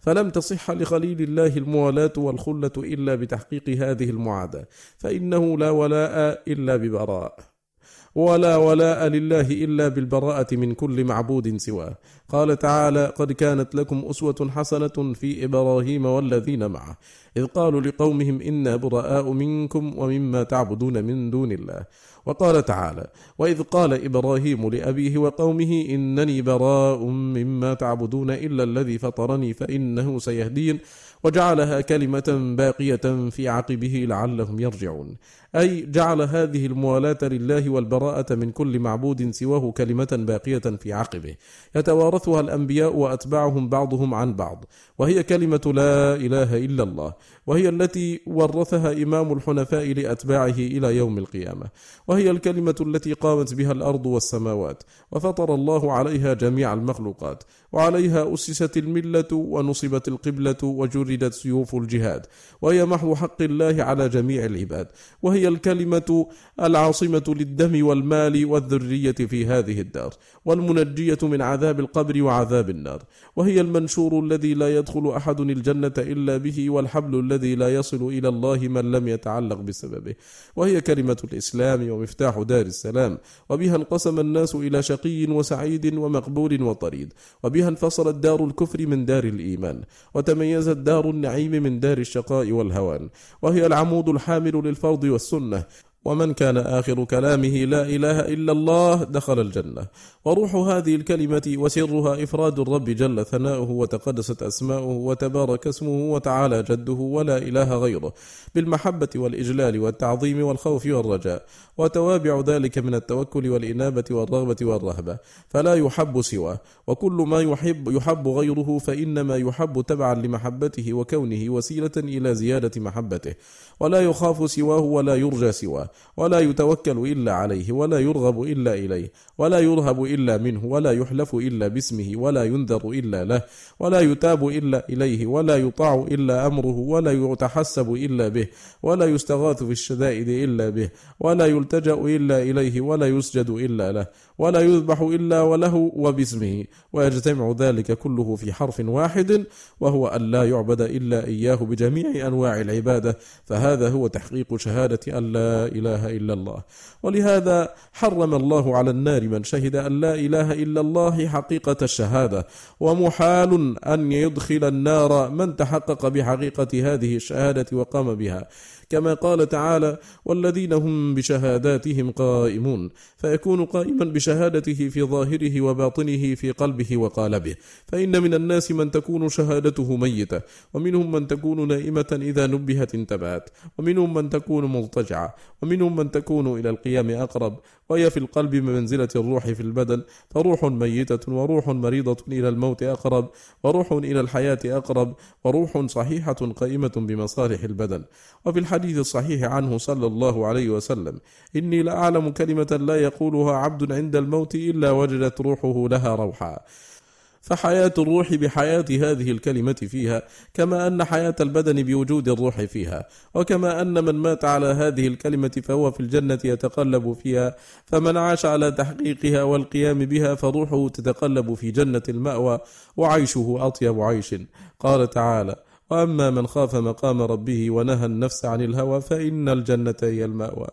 فلم تصح لخليل الله الموالاة والخلة إلا بتحقيق هذه المعاداة فإنه لا ولاء إلا ببراء. ولا ولاء لله إلا بالبراءة من كل معبود سواه. قال تعالى قد كانت لكم أسوة حسنة في إبراهيم والذين معه. إذ قالوا لقومهم إنا براء منكم ومما تعبدون من دون الله. وقال تعالى وإذ قال إبراهيم لأبيه وقومه إنني براء مما تعبدون إلا الذي فطرني فإنه سيهدين. وجعلها كلمة باقية في عقبه لعلهم يرجعون. أي جعل هذه الموالاة لله والبراءة من كل معبود سواه كلمة باقية في عقبه. يتوارثها الأنبياء وأتباعهم بعضهم عن بعض. وهي كلمة لا إله إلا الله. وهي التي ورثها إمام الحنفاء لأتباعه إلى يوم القيامة. وهي الكلمة التي قامت بها الأرض والسماوات. وفطر الله عليها جميع المخلوقات. وعليها أسست الملة ونصبت القبلة وجردت سيوف الجهاد. وهي محض حق الله على جميع العباد. وهي الكلمة العاصمة للدم والمال والذرية في هذه الدار والمنجية من عذاب القبر وعذاب النار وهي المنشور الذي لا يدخل أحد الجنة إلا به والحبل الذي لا يصل إلى الله من لم يتعلق بسببه وهي كلمة الإسلام ومفتاح دار السلام وبها انقسم الناس إلى شقي وسعيد ومقبول وطريد وبها انفصلت دار الكفر من دار الإيمان وتميزت دار النعيم من دار الشقاء والهوان وهي العمود الحامل للفرض والسنة السنة. ومن كان آخر كلامه لا إله إلا الله دخل الجنة. وروح هذه الكلمة وسرها إفراد الرب جل ثناؤه وتقدست أسماؤه وتبارك اسمه وتعالى جده ولا إله غيره بالمحبة والإجلال والتعظيم والخوف والرجاء وتوابع ذلك من التوكل والإنابة والرغبة والرهبة. فلا يحب سواه. وكل ما يحب يحب غيره فإنما يحب تبعا لمحبته وكونه وسيلة إلى زيادة محبته. ولا يخاف سواه ولا يرجى سواه. ولا يتوكل إلا عليه ولا يرغب إلا إليه ولا يرهب إلا منه ولا يحلف إلا باسمه ولا ينذر إلا له ولا يتاب إلا إليه ولا يطاع إلا أمره ولا يتحسب إلا به ولا يستغاث في الشدائد إلا به ولا يلتجأ إلا إليه ولا يسجد إلا له ولا يذبح إلا وله وباسمه ويجتمع ذلك كله في حرف واحد وهو أن لا يعبد إلا إياه بجميع أنواع العبادة فهذا هو تحقيق شهادة أن لا إله إلا الله. ولهذا حرم الله على النار من شهد أن لا إله إلا الله حقيقة الشهادة. ومحال أن يدخل النار من تحقق بحقيقة هذه الشهادة وقام بها. كما قال تعالى والذين هم بشهاداتهم قائمون. فيكون قائما بشهادته في ظاهره وباطنه في قلبه وقالبه فإن من الناس من تكون شهادته ميتة ومنهم من تكون نائمة إذا نبهت انتبهت ومنهم من تكون مضطجعة ومنهم من تكون إلى القيام أقرب. وهي في القلب بمنزلة الروح في البدن فروح ميتة وروح مريضة إلى الموت أقرب وروح إلى الحياة أقرب وروح صحيحة قائمة بمصالح البدن. وفي الحديث الصحيح عنه صلى الله عليه وسلم. إني لأعلم كلمة لا يقولها عبد عند الموت إلا وجدت روحه لها روحا. فحياة الروح بحياة هذه الكلمة فيها كما أن حياة البدن بوجود الروح فيها. وكما أن من مات على هذه الكلمة فهو في الجنة يتقلب فيها فمن عاش على تحقيقها والقيام بها فروحه تتقلب في جنة المأوى وعيشه أطيب عيش. قال تعالى وأما من خاف مقام ربه ونهى النفس عن الهوى فإن الجنة هي المأوى.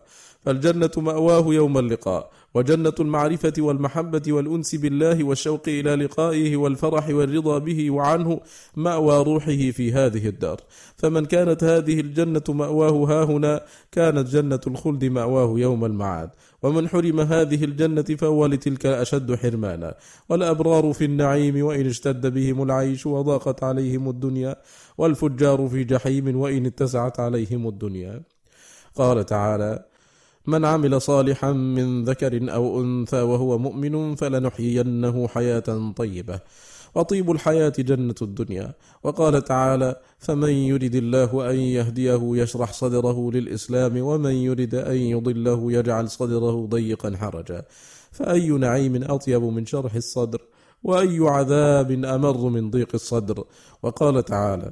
فالجنه مأواه يوم اللقاء وجنة المعرفة والمحبة والأنس بالله والشوق إلى لقائه والفرح والرضا به وعنه مأوى روحه في هذه الدار. فمن كانت هذه الجنة مأواه هاهنا كانت جنة الخلد مأواه يوم المعاد. ومن حرم هذه الجنة فهو لتلك أشد حرمانا. والأبرار في النعيم وإن اشتد بهم العيش وضاقت عليهم الدنيا والفجار في جحيم وإن اتسعت عليهم الدنيا. قال تعالى من عمل صالحا من ذكر أو أنثى وهو مؤمن فلنحيينه حياة طيبة. وطيب الحياة جنة الدنيا. وقال تعالى فمن يرد الله أن يهديه يشرح صدره للإسلام ومن يرد أن يضله يجعل صدره ضيقا حرجا. فأي نعيم أطيب من شرح الصدر؟ وأي عذاب أمر من ضيق الصدر؟ وقال تعالى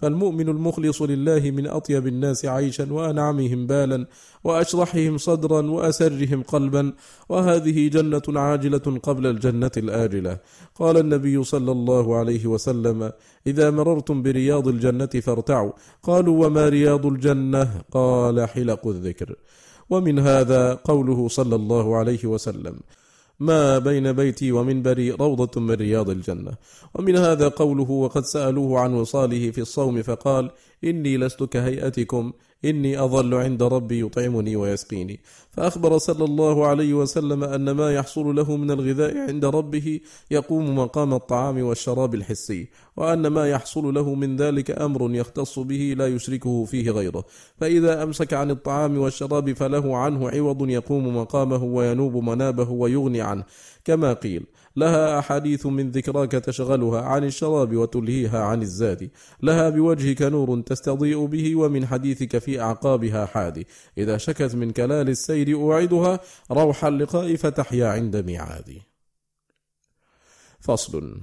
فالمؤمن المخلص لله من أطيب الناس عيشا وأنعمهم بالا وأشرحهم صدرا وأسرهم قلبا وهذه جنة عاجلة قبل الجنة الآجلة. قال النبي صلى الله عليه وسلم إذا مررتم برياض الجنة فارتعوا. قالوا وما رياض الجنة؟ قال حلق الذكر. ومن هذا قوله صلى الله عليه وسلم ما بين بيتي ومنبري روضة من رياض الجنة. ومن هذا قوله وقد سألوه عن وصاله في الصوم فقال إني لست كهيئتكم إني أظل عند ربي يطعمني ويسقيني. فأخبر صلى الله عليه وسلم أن ما يحصل له من الغذاء عند ربه يقوم مقام الطعام والشراب الحسي وأن ما يحصل له من ذلك أمر يختص به لا يشركه فيه غيره. فإذا أمسك عن الطعام والشراب فله عنه عوض يقوم مقامه وينوب منابه ويغني عنه. كما قيل لها أحاديث من ذكراك تشغلها عن الشراب وتلهيها عن الزاد. لها بوجهك نور تستضيء به ومن حديثك في أعقابها حادي إذا شكت من كلال السير أوعدها روح اللقاء فتحيا عند ميعادي فصل.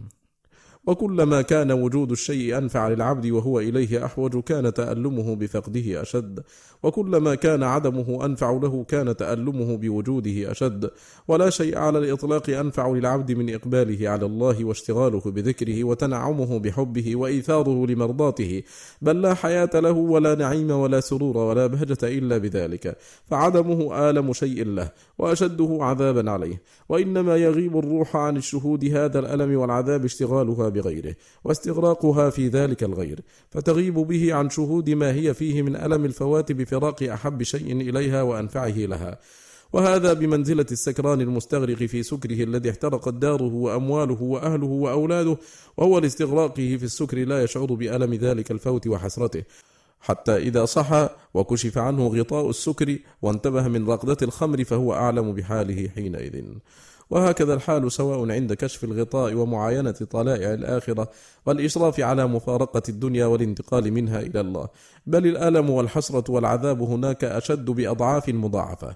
وكلما كان وجود الشيء أنفع للعبد وهو إليه أحوج كان تألمه بفقده أشد. وكلما كان عدمه أنفع له كان تألمه بوجوده أشد. ولا شيء على الإطلاق أنفع للعبد من إقباله على الله واشتغاله بذكره وتنعمه بحبه وإيثاره لمرضاته. بل لا حياة له ولا نعيم ولا سرور ولا بهجة إلا بذلك. فعدمه آلم شيء له وأشده عذابا عليه. وإنما يغيب الروح عن الشهود هذا الألم والعذاب اشتغالها بغيره واستغراقها في ذلك الغير فتغيب به عن شهود ما هي فيه من ألم الفوات بفراق أحب شيء إليها وأنفعه لها. وهذا بمنزلة السكران المستغرق في سكره الذي احترقت داره وأمواله وأهله وأولاده وهو لاستغراقه في السكر لا يشعر بألم ذلك الفوت وحسرته. حتى إذا صحى وكشف عنه غطاء السكر وانتبه من رقدة الخمر فهو أعلم بحاله حينئذ. وهكذا الحال سواء عند كشف الغطاء ومعاينة طلائع الآخرة والإشراف على مفارقة الدنيا والانتقال منها إلى الله. بل الألم والحسرة والعذاب هناك أشد بأضعاف مضاعفة.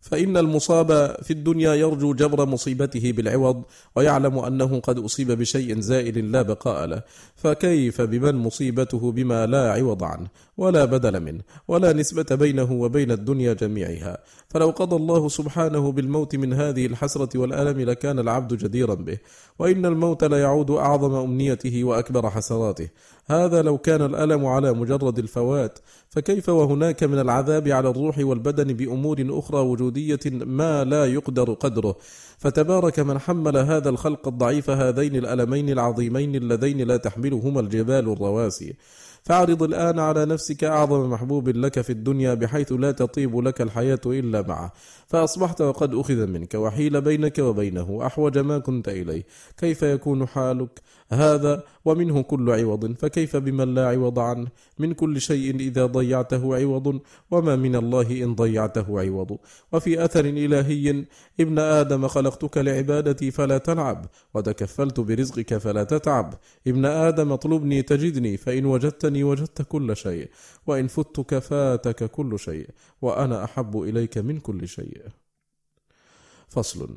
فإن المصاب في الدنيا يرجو جبر مصيبته بالعوض ويعلم أنه قد أصيب بشيء زائل لا بقاء له. فكيف بمن مصيبته بما لا عوض عنه ولا بدل منه ولا نسبة بينه وبين الدنيا جميعها؟ فلو قضى الله سبحانه بالموت من هذه الحسرة والألم لكان العبد جديرا به. وإن الموت ليعود أعظم أمنيته وأكبر حسراته. هذا لو كان الألم على مجرد الفوات فكيف وهناك من العذاب على الروح والبدن بأمور أخرى وجودية ما لا يقدر قدره؟ فتبارك من حمل هذا الخلق الضعيف هذين الألمين العظيمين اللذين لا تحملهما الجبال الرواسي. فاعرض الآن على نفسك أعظم محبوب لك في الدنيا بحيث لا تطيب لك الحياة إلا معه. فأصبحت وقد أخذ منك وحيل بينك وبينه أحوج ما كنت إليه. كيف يكون حالك؟ هذا ومنه كل عوض فكيف بمن لا عوض عنه؟ من كل شيء إذا ضيعته عوض وما من الله إن ضيعته عوض. وفي أثر إلهي ابن آدم خلقتك لعبادتي فلا تلعب وتكفلت برزقك فلا تتعب. ابن آدم اطلبني تجدني فإن وجدتني وجدت كل شيء وإن فتك فاتك كل شيء وأنا أحب إليك من كل شيء. فصل.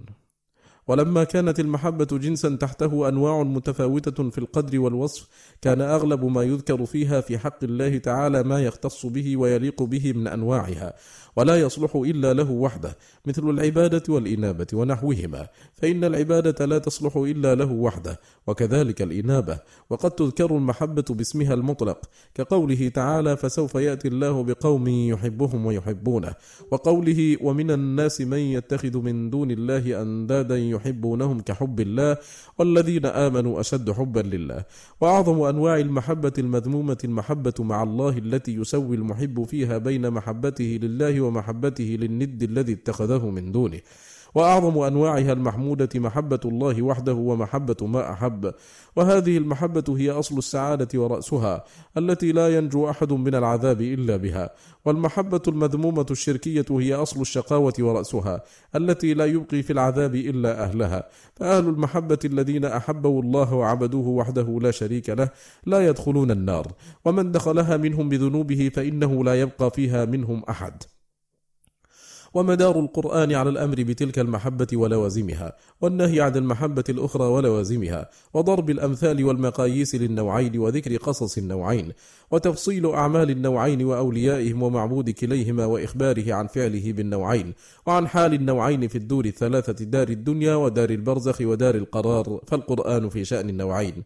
ولما كانت المحبة جنسا تحته أنواع متفاوتة في القدر والوصف كان أغلب ما يذكر فيها في حق الله تعالى ما يختص به ويليق به من أنواعها. ولا يصلح إلا له وحده مثل العبادة والإنابة ونحوهما فإن العبادة لا تصلح إلا له وحده وكذلك الإنابة وقد تذكر المحبة باسمها المطلق كقوله تعالى فسوف يأتي الله بقوم يحبهم ويحبونه وقوله ومن الناس من يتخذ من دون الله أندادا يحبونهم كحب الله والذين آمنوا أشد حبا لله وأعظم أنواع المحبة المذمومة المحبة مع الله التي يسوي المحب فيها بين محبته لله ومحبته للند الذي اتخذه من دونه. وأعظم أنواعها المحمودة محبة الله وحده ومحبة ما أحب. وهذه المحبة هي أصل السعادة ورأسها التي لا ينجو أحد من العذاب إلا بها. والمحبة المذمومة الشركية هي أصل الشقاوة ورأسها التي لا يبقي في العذاب إلا أهلها. فأهل المحبة الذين أحبوا الله وعبدوه وحده لا شريك له لا يدخلون النار. ومن دخلها منهم بذنوبه فإنه لا يبقى فيها منهم أحد. ومدار القرآن على الأمر بتلك المحبة ولوازمها، والنهي عن المحبة الأخرى ولوازمها، وضرب الأمثال والمقاييس للنوعين وذكر قصص النوعين، وتفصيل أعمال النوعين وأوليائهم ومعبود كليهما وإخباره عن فعله بالنوعين، وعن حال النوعين في الدور الثلاثة دار الدنيا ودار البرزخ ودار القرار، فالقرآن في شأن النوعين.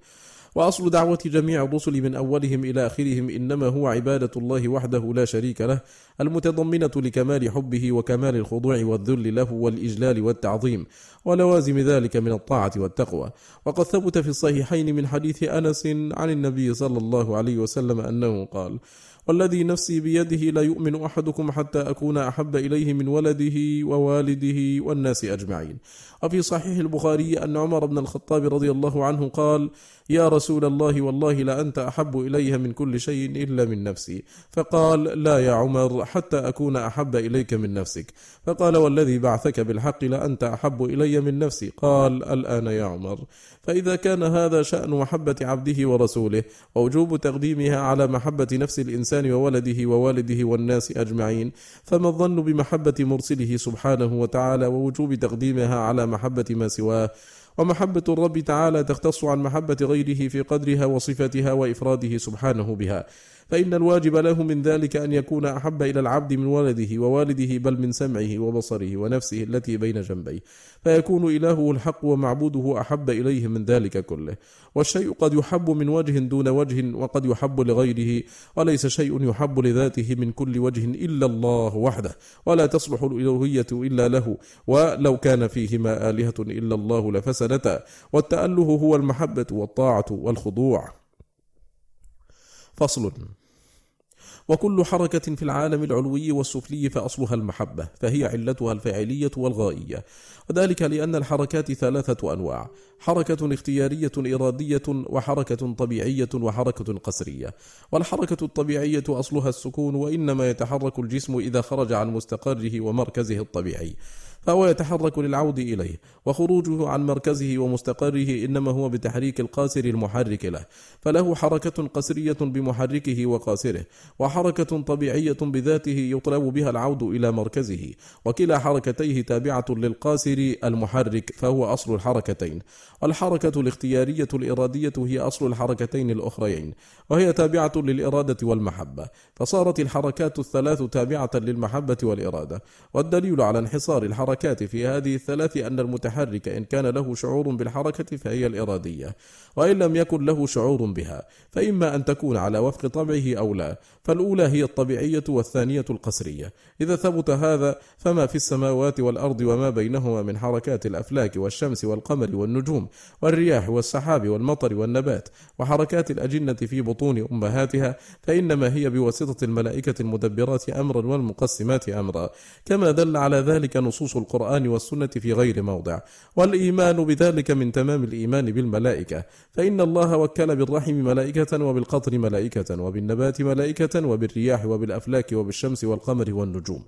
وأصل دعوة جميع الرسل من أولهم إلى آخرهم إنما هو عبادة الله وحده لا شريك له المتضمنة لكمال حبه وكمال الخضوع والذل له والإجلال والتعظيم ولوازم ذلك من الطاعة والتقوى. وقد ثبت في الصحيحين من حديث أنس عن النبي صلى الله عليه وسلم أنه قال والذي نفسي بيده لا يؤمن أحدكم حتى أكون أحب إليه من ولده ووالده والناس أجمعين. وفي صحيح البخاري أن عمر بن الخطاب رضي الله عنه قال يا رسول الله والله لأنت أحب إلي من كل شيء إلا من نفسي. فقال لا يا عمر حتى أكون أحب إليك من نفسك. فقال والذي بعثك بالحق لأنت أحب إلي من نفسي. قال الآن يا عمر. فإذا كان هذا شأن محبة عبده ورسوله ووجوب تقديمها على محبة نفس الإنسان وولده ووالده والناس أجمعين فما الظن بمحبة مرسله سبحانه وتعالى ووجوب تقديمها على محبة ما سواه؟ ومحبة الرب تعالى تختص عن محبة غيره في قدرها وصفتها وإفراده سبحانه بها. فإن الواجب له من ذلك أن يكون أحب إلى العبد من ولده ووالده بل من سمعه وبصره ونفسه التي بين جنبيه. فيكون إلهه الحق ومعبوده أحب إليه من ذلك كله. والشيء قد يحب من وجه دون وجه وقد يحب لغيره وليس شيء يحب لذاته من كل وجه إلا الله وحده. ولا تصلح الإلوهية إلا له ولو كان فيهما آلهة إلا الله لفسدتا. والتأله هو المحبة والطاعة والخضوع. فصل. وكل حركة في العالم العلوي والسفلي فأصلها المحبة فهي علتها الفاعلية والغائية. وذلك لأن الحركات ثلاثة أنواع حركة اختيارية إرادية وحركة طبيعية وحركة قسرية. والحركة الطبيعية أصلها السكون وإنما يتحرك الجسم إذا خرج عن مستقره ومركزه الطبيعي. فهو يتحرك للعود إليه وخروجه عن مركزه ومستقره إنما هو بتحريك القاسر المحرك له. فله حركة قسرية بمحركه وقاسره وحركة طبيعية بذاته يطلب بها العود إلى مركزه. وكلا حركتيه تابعة للقاسر المحرك فهو أصل الحركتين. والحركة الاختيارية الإرادية هي أصل الحركتين الأخريين وهي تابعة للإرادة والمحبة. فصارت الحركات الثلاث تابعة للمحبة والإرادة والدليل على انحصار الحركات في هذه الثلاث أن المتحرك إن كان له شعور بالحركة فهي الإرادية وإن لم يكن له شعور بها فإما أن تكون على وفق طبعه أو لا فالأولى هي الطبيعية والثانية القسرية. إذا ثبت هذا فما في السماوات والأرض وما بينهما من حركات الأفلاك والشمس والقمر والنجوم والرياح والسحاب والمطر والنبات وحركات الأجنة في بطون أمهاتها فإنما هي بواسطة الملائكة المدبرات أمرا والمقسمات أمرا. كما دل على ذلك نصوص القرآن والسنة في غير موضع والإيمان بذلك من تمام الإيمان بالملائكة فإن الله وكل بالرحم ملائكة وبالقطر ملائكة وبالنبات ملائكة وبالرياح وبالأفلاك وبالشمس والقمر والنجوم.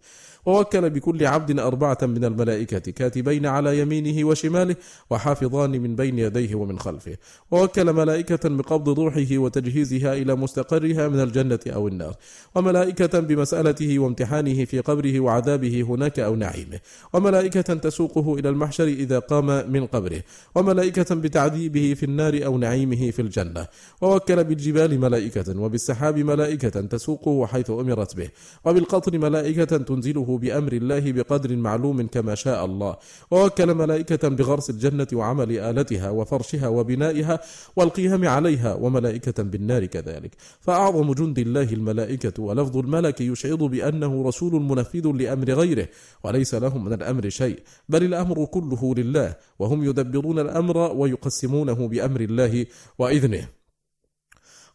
ووكل بكل عبد أربعة من الملائكة كاتبين على يمينه وشماله وحافظان من بين يديه ومن خلفه. ووكل ملائكة بقبض روحه وتجهيزها إلى مستقرها من الجنة أو النار. وملائكة بمسألته وامتحانه في قبره وعذابه هناك أو نعيمه. وملائكة تسوقه إلى المحشر إذا قام من قبره. وملائكة بتعذيبه في النار أو نعيمه في الجنة. ووكل بالجبال ملائكة وبالسحاب ملائكة تسوقه حيث أمرت به. وبالقطر ملائكة تنزله بأمر الله بقدر معلوم كما شاء الله. ووكل ملائكة بغرس الجنة وعمل آلتها وفرشها وبنائها والقيام عليها وملائكة بالنار كذلك. فأعظم جند الله الملائكة ولفظ الملك يشعر بأنه رسول منفذ لأمر غيره وليس لهم من الأمر شيء بل الأمر كله لله وهم يدبرون الأمر ويقسمونه بأمر الله وإذنه.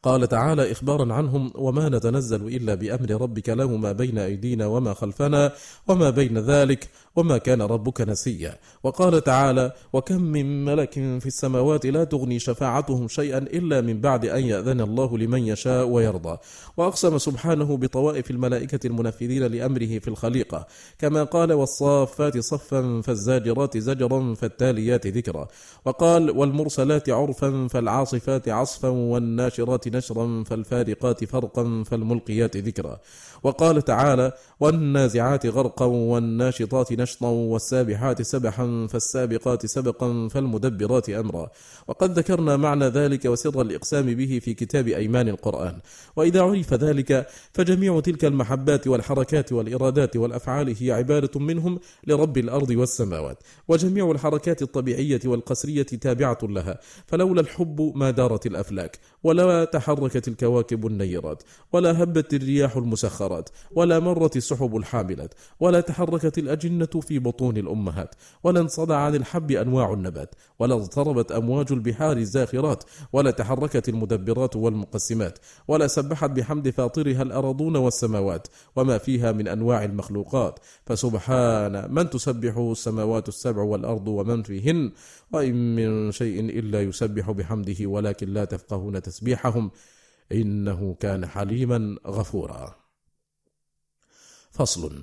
قال تعالى إخبارا عنهم وما نتنزل إلا بأمر ربك له ما بين أيدينا وما خلفنا وما بين ذلك وما كان ربك نسيا. وقال تعالى وكم من ملك في السماوات لا تغني شفاعتهم شيئا إلا من بعد أن يأذن الله لمن يشاء ويرضى. وأقسم سبحانه بطوائف الملائكة المنفذين لأمره في الخليقة. كما قال والصافات صفا فالزاجرات زجرا فالتاليات ذكرا. وقال والمرسلات عرفا فالعاصفات عصفا والناشرات نشرا فالفارقات فرقا فالملقيات ذكرا. وقال تعالى والنازعات غرقا والناشطات نشطا والسابحات سبحا فالسابقات سبقا فالمدبرات أمرا. وقد ذكرنا معنى ذلك وسر الإقسام به في كتاب أيمان القرآن. وإذا عرف ذلك فجميع تلك المحبات والحركات والإرادات والأفعال هي عبارة منهم لرب الأرض والسماوات. وجميع الحركات الطبيعية والقسرية تابعة لها. فلولا الحب ما دارت الأفلاك. ولا تحركت الكواكب النيرات. ولا هبت الرياح المسخرات. ولا مرت السحب الحاملات. ولا تحركت الأجنة في بطون الأمهات ولا انصدع عن الحب أنواع النبات ولا اضطربت أمواج البحار الزاخرات ولا تحركت المدبرات والمقسمات ولا سبحت بحمد فاطرها الأرضون والسماوات وما فيها من أنواع المخلوقات. فسبحان من تسبحه السماوات السبع والأرض ومن فيهن وإن من شيء إلا يسبح بحمده ولكن لا تفقهون تسبيحهم إنه كان حليما غفورا. فصل.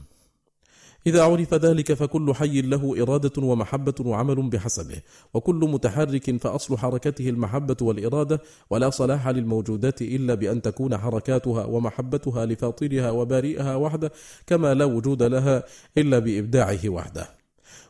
إذا عرف ذلك فكل حي له إرادة ومحبة وعمل بحسبه، وكل متحرك فأصل حركته المحبة والإرادة، ولا صلاح للموجودات إلا بأن تكون حركاتها ومحبتها لفاطرها وبارئها وحده، كما لا وجود لها إلا بإبداعه وحده.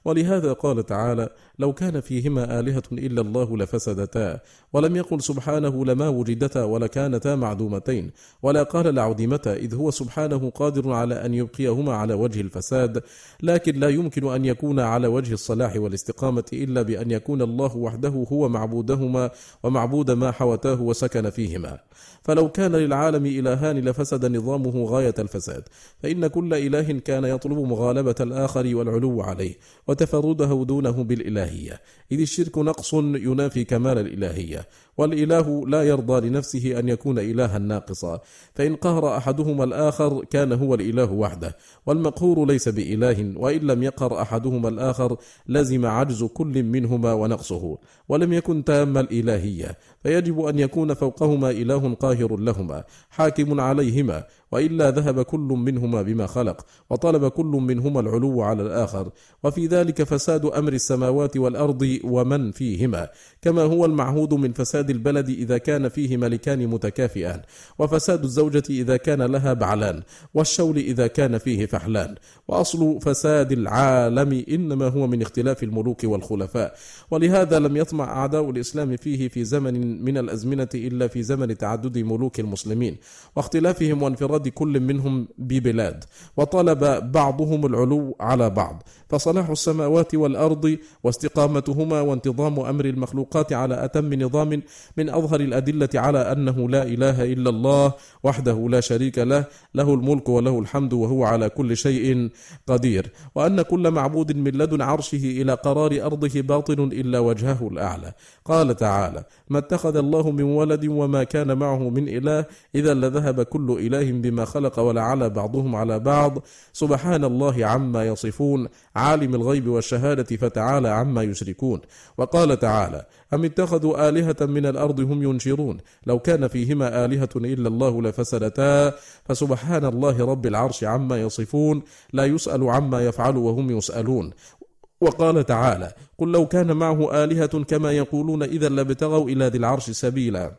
ولهذا قال تعالى لو كان فيهما آلهة إلا الله لفسدتا. ولم يقل سبحانه لما وجدتا ولكانتا معدومتين. ولا قال لعدمتا إذ هو سبحانه قادر على أن يبقيهما على وجه الفساد لكن لا يمكن أن يكون على وجه الصلاح والاستقامة إلا بأن يكون الله وحده هو معبودهما ومعبود ما حوتاه وسكن فيهما. فلو كان للعالم إلهان لفسد نظامه غاية الفساد فإن كل إله كان يطلب مغالبة الآخر والعلو عليه وتفرده دونه بالإلهية إذ الشرك نقص ينافي كمال الإلهية. والإله لا يرضى لنفسه أن يكون إلها ناقصا. فإن قهر أحدهما الآخر كان هو الإله وحده والمقهور ليس بإله وإن لم يقهر أحدهما الآخر لزم عجز كل منهما ونقصه ولم يكن تام الإلهية. فيجب أن يكون فوقهما إله قاهر لهما حاكم عليهما وإلا ذهب كل منهما بما خلق وطلب كل منهما العلو على الآخر. وفي ذلك فساد أمر السماوات والأرض ومن فيهما كما هو المعهود من فساد البلد إذا كان فيه ملكان متكافئان وفساد الزوجة إذا كان لها بعلان والشول إذا كان فيه فحلان. وأصل فساد العالم إنما هو من اختلاف الملوك والخلفاء. ولهذا لم يطمع أعداء الإسلام فيه في زمن من الأزمنة إلا في زمن تعدد ملوك المسلمين واختلافهم وانفراد انفراد كل منهم ببلاد وطلب بعضهم العلو على بعض. فصلاح السماوات والأرض واستقامتهما وانتظام أمر المخلوقات على أتم نظام من أظهر الأدلة على أنه لا إله إلا الله وحده لا شريك له له الملك وله الحمد وهو على كل شيء قدير. وأن كل معبود من لدن عرشه إلى قرار أرضه باطل إلا وجهه الأعلى. قال تعالى ما اتخذ الله من ولد وما كان معه من إله إذا لذهب كل إله بما خلق ولعل بعضهم على بعض. سبحان الله عما يصفون عالم الغيب والشهادة فتعالى عما يشركون. وقال تعالى أم اتخذوا آلهة من الأرض هم ينشرون؟ لو كان فيهما آلهة إلا الله لفسدتا. فسبحان الله رب العرش عما يصفون لا يسأل عما يفعل وهم يسألون. وقال تعالى قل لو كان معه آلهة كما يقولون إذا لابتغوا إلى ذي العرش سبيلا.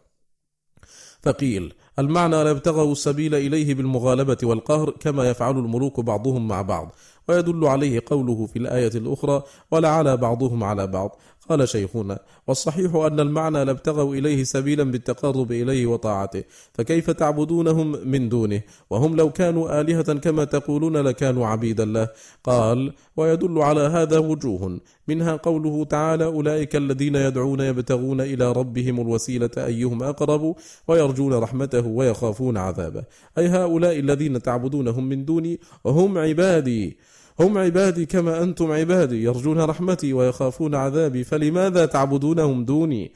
فقيل المعنى لابتغوا السبيل إليه بالمغالبة والقهر كما يفعل الملوك بعضهم مع بعض. ويدل عليه قوله في الآية الأخرى ولعلى بعضهم على بعض. قال شيخنا والصحيح أن المعنى لابتغوا إليه سبيلا بالتقرب إليه وطاعته فكيف تعبدونهم من دونه؟ وهم لو كانوا آلهة كما تقولون لكانوا عبيدا له. قال ويدل على هذا وجوه منها قوله تعالى أولئك الذين يدعون يبتغون إلى ربهم الوسيلة أيهم أقرب ويرجون رحمته ويخافون عذابه. أي هؤلاء الذين تعبدونهم من دوني هم عبادي. هم عبادي كما أنتم عبادي يرجون رحمتي ويخافون عذابي فلماذا تعبدونهم دوني؟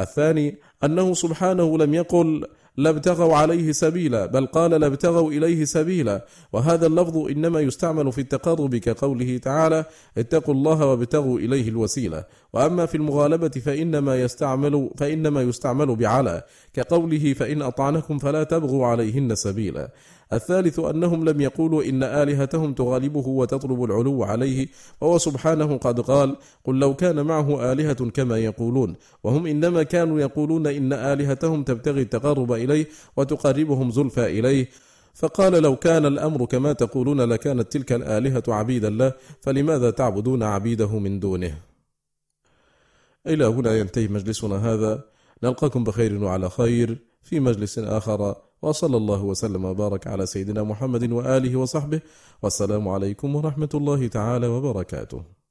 الثاني أنه سبحانه لم يقل لابتغوا عليه سبيلا بل قال لابتغوا إليه سبيلا. وهذا اللفظ إنما يستعمل في التقرب كقوله تعالى اتقوا الله وابتغوا إليه الوسيلة. وأما في المغالبة فإنما يستعمل فإنما يستعمل بعلى كقوله فإن أطعنكم فلا تبغوا عليهن سبيلا. الثالث أنهم لم يقولوا إن آلهتهم تغالبه وتطلب العلو عليه وهو سبحانه قد قال قل لو كان معه آلهة كما يقولون وهم إنما كانوا يقولون إن آلهتهم تبتغي التقرب إليه وتقربهم زلفى إليه. فقال لو كان الأمر كما تقولون لكانت تلك الآلهة عبيدا له فلماذا تعبدون عبيده من دونه؟ إلى هنا ينتهي مجلسنا هذا. نلقاكم بخير وعلى خير. في مجلس آخر. وصلى الله وسلم وبارك على سيدنا محمد وآله وصحبه. والسلام عليكم ورحمة الله تعالى وبركاته.